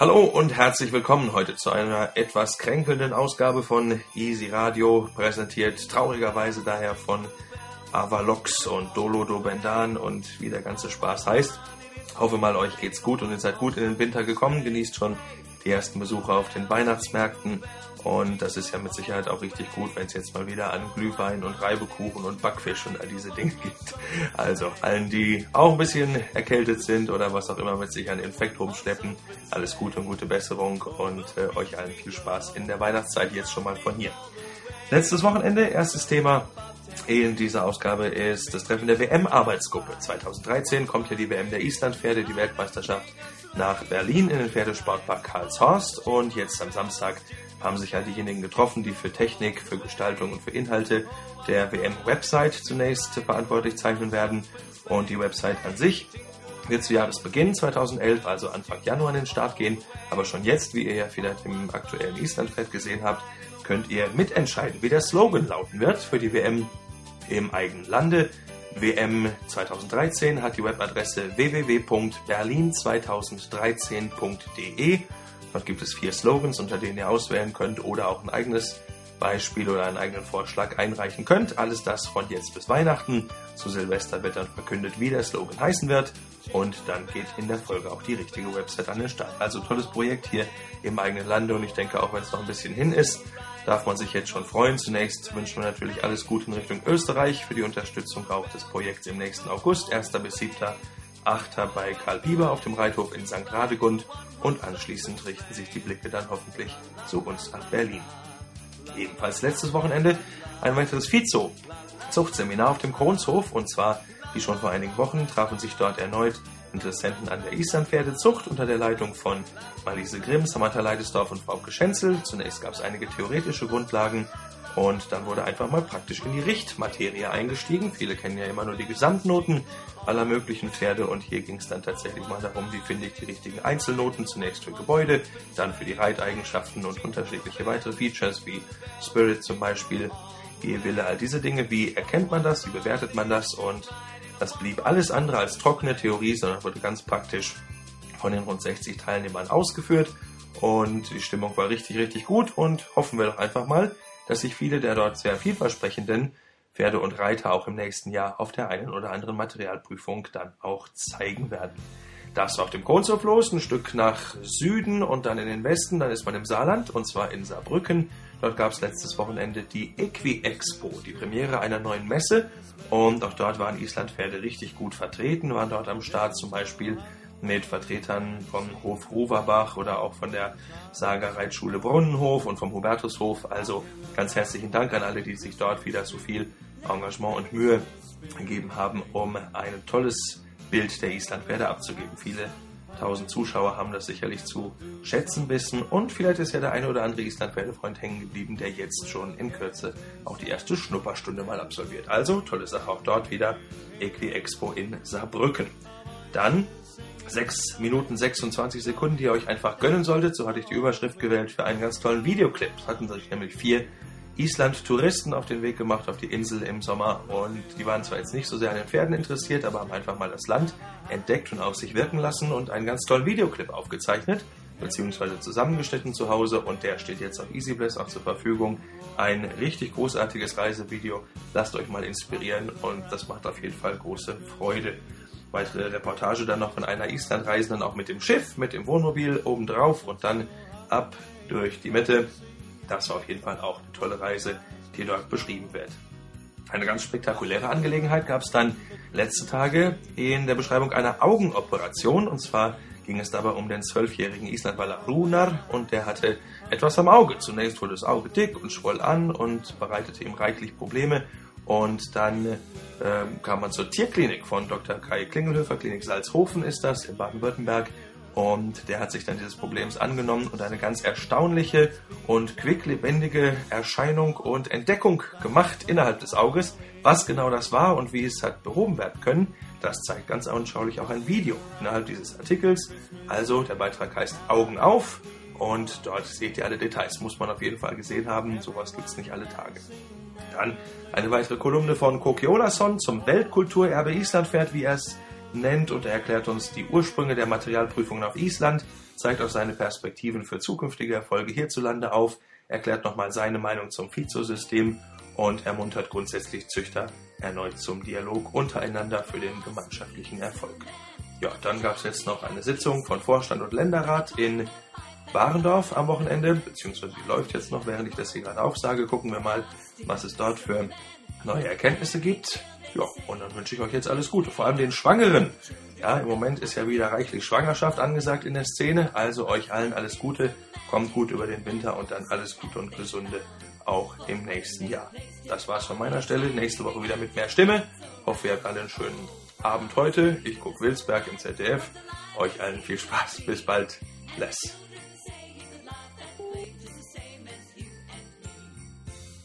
Hallo und herzlich willkommen heute zu einer etwas kränkelnden Ausgabe von Easy Radio, präsentiert traurigerweise daher von Avalox und Dolo do Bendan und wie der ganze Spaß heißt. Hoffe mal, euch geht's gut und ihr seid gut in den Winter gekommen, genießt schon die ersten Besuche auf den Weihnachtsmärkten und das ist ja mit Sicherheit auch richtig gut, wenn es jetzt mal wieder an Glühwein und Reibekuchen und Backfisch und all diese Dinge gibt. Also allen, die auch ein bisschen erkältet sind oder was auch immer mit sich an Infekt rumschleppen, alles Gute und gute Besserung und äh, euch allen viel Spaß in der Weihnachtszeit jetzt schon mal von hier. Letztes Wochenende, erstes Thema in dieser Ausgabe ist das Treffen der WM-Arbeitsgruppe. 2013 kommt ja die WM der Islandpferde, die Weltmeisterschaft nach Berlin in den Pferdesportpark Karlshorst und jetzt am Samstag haben sich halt diejenigen getroffen, die für Technik, für Gestaltung und für Inhalte der WM-Website zunächst verantwortlich zeichnen werden. Und die Website an sich wird zu Jahresbeginn 2011, also Anfang Januar, an den Start gehen. Aber schon jetzt, wie ihr ja vielleicht im aktuellen Islandfett gesehen habt, könnt ihr mitentscheiden, wie der Slogan lauten wird für die WM im eigenen Lande. WM 2013 hat die Webadresse www.berlin2013.de Dort gibt es vier Slogans, unter denen ihr auswählen könnt oder auch ein eigenes Beispiel oder einen eigenen Vorschlag einreichen könnt. Alles das von jetzt bis Weihnachten. Zu Silvester wird dann verkündet, wie der Slogan heißen wird. Und dann geht in der Folge auch die richtige Website an den Start. Also tolles Projekt hier im eigenen Lande und ich denke auch, wenn es noch ein bisschen hin ist, darf man sich jetzt schon freuen. Zunächst wünschen wir natürlich alles Gute in Richtung Österreich für die Unterstützung auch des Projekts im nächsten August, 1. bis 7. Achter bei Karl Bieber auf dem Reithof in St. Radegund und anschließend richten sich die Blicke dann hoffentlich zu uns nach Berlin. Ebenfalls letztes Wochenende ein weiteres Vizo Zuchtseminar auf dem Kronshof und zwar, wie schon vor einigen Wochen, trafen sich dort erneut Interessenten an der Islandpferdezucht unter der Leitung von Marlise Grimm, Samantha Leidesdorf und Frau Geschenzel. Zunächst gab es einige theoretische Grundlagen und dann wurde einfach mal praktisch in die Richtmaterie eingestiegen. Viele kennen ja immer nur die Gesamtnoten aller möglichen Pferde. Und hier ging es dann tatsächlich mal darum, wie finde ich die richtigen Einzelnoten, zunächst für Gebäude, dann für die Reiteigenschaften und unterschiedliche weitere Features wie Spirit zum Beispiel, Gehwille, all diese Dinge. Wie erkennt man das, wie bewertet man das? Und das blieb alles andere als trockene Theorie, sondern wurde ganz praktisch von den rund 60 Teilnehmern ausgeführt. Und die Stimmung war richtig, richtig gut. Und hoffen wir doch einfach mal, dass sich viele der dort sehr vielversprechenden Pferde und Reiter auch im nächsten Jahr auf der einen oder anderen Materialprüfung dann auch zeigen werden. Das auf dem Konshof los, ein Stück nach Süden und dann in den Westen, dann ist man im Saarland und zwar in Saarbrücken. Dort gab es letztes Wochenende die Equi-Expo, die Premiere einer neuen Messe und auch dort waren Islandpferde richtig gut vertreten, waren dort am Start zum Beispiel mit Vertretern vom Hof Roverbach oder auch von der Sagerreitschule Brunnenhof und vom Hubertushof. Also ganz herzlichen Dank an alle, die sich dort wieder so viel Engagement und Mühe gegeben haben, um ein tolles Bild der Islandpferde abzugeben. Viele tausend Zuschauer haben das sicherlich zu schätzen wissen und vielleicht ist ja der eine oder andere Islandpferdefreund hängen geblieben, der jetzt schon in Kürze auch die erste Schnupperstunde mal absolviert. Also tolle Sache auch dort wieder Equi Expo in Saarbrücken. Dann 6 Minuten 26 Sekunden, die ihr euch einfach gönnen solltet. So hatte ich die Überschrift gewählt für einen ganz tollen Videoclip. Es hatten sich nämlich vier Island-Touristen auf den Weg gemacht auf die Insel im Sommer und die waren zwar jetzt nicht so sehr an den Pferden interessiert, aber haben einfach mal das Land entdeckt und auf sich wirken lassen und einen ganz tollen Videoclip aufgezeichnet beziehungsweise zusammengeschnitten zu Hause und der steht jetzt auf EasyBless auch zur Verfügung. Ein richtig großartiges Reisevideo. Lasst euch mal inspirieren und das macht auf jeden Fall große Freude weitere Reportage dann noch von einer Islandreisenden auch mit dem Schiff, mit dem Wohnmobil obendrauf und dann ab durch die Mitte. Das war auf jeden Fall auch eine tolle Reise, die dort beschrieben wird. Eine ganz spektakuläre Angelegenheit gab es dann letzte Tage in der Beschreibung einer Augenoperation. Und zwar ging es dabei um den zwölfjährigen Islandwaller Runar und der hatte etwas am Auge. Zunächst wurde das Auge dick und schwoll an und bereitete ihm reichlich Probleme. Und dann äh, kam man zur Tierklinik von Dr. Kai Klingelhöfer, Klinik Salzhofen ist das, in Baden-Württemberg. Und der hat sich dann dieses Problems angenommen und eine ganz erstaunliche und quicklebendige Erscheinung und Entdeckung gemacht innerhalb des Auges. Was genau das war und wie es hat behoben werden können, das zeigt ganz anschaulich auch ein Video innerhalb dieses Artikels. Also der Beitrag heißt Augen auf und dort seht ihr alle Details. Muss man auf jeden Fall gesehen haben. Sowas gibt es nicht alle Tage. Dann eine weitere Kolumne von Koki Olason zum Weltkulturerbe Island fährt, wie er es nennt, und er erklärt uns die Ursprünge der Materialprüfungen auf Island. zeigt auch seine Perspektiven für zukünftige Erfolge hierzulande auf, erklärt nochmal seine Meinung zum Fizo-System und ermuntert grundsätzlich Züchter erneut zum Dialog untereinander für den gemeinschaftlichen Erfolg. Ja, dann gab es jetzt noch eine Sitzung von Vorstand und Länderrat in Warendorf am Wochenende, beziehungsweise die läuft jetzt noch, während ich das hier gerade aufsage. Gucken wir mal, was es dort für neue Erkenntnisse gibt. Ja, und dann wünsche ich euch jetzt alles Gute, vor allem den Schwangeren. Ja, im Moment ist ja wieder reichlich Schwangerschaft angesagt in der Szene, also euch allen alles Gute, kommt gut über den Winter und dann alles Gute und Gesunde auch im nächsten Jahr. Das war's von meiner Stelle. Nächste Woche wieder mit mehr Stimme. Hoffe, ihr habt alle einen schönen Abend heute. Ich gucke Wilsberg im ZDF. Euch allen viel Spaß. Bis bald. Bless.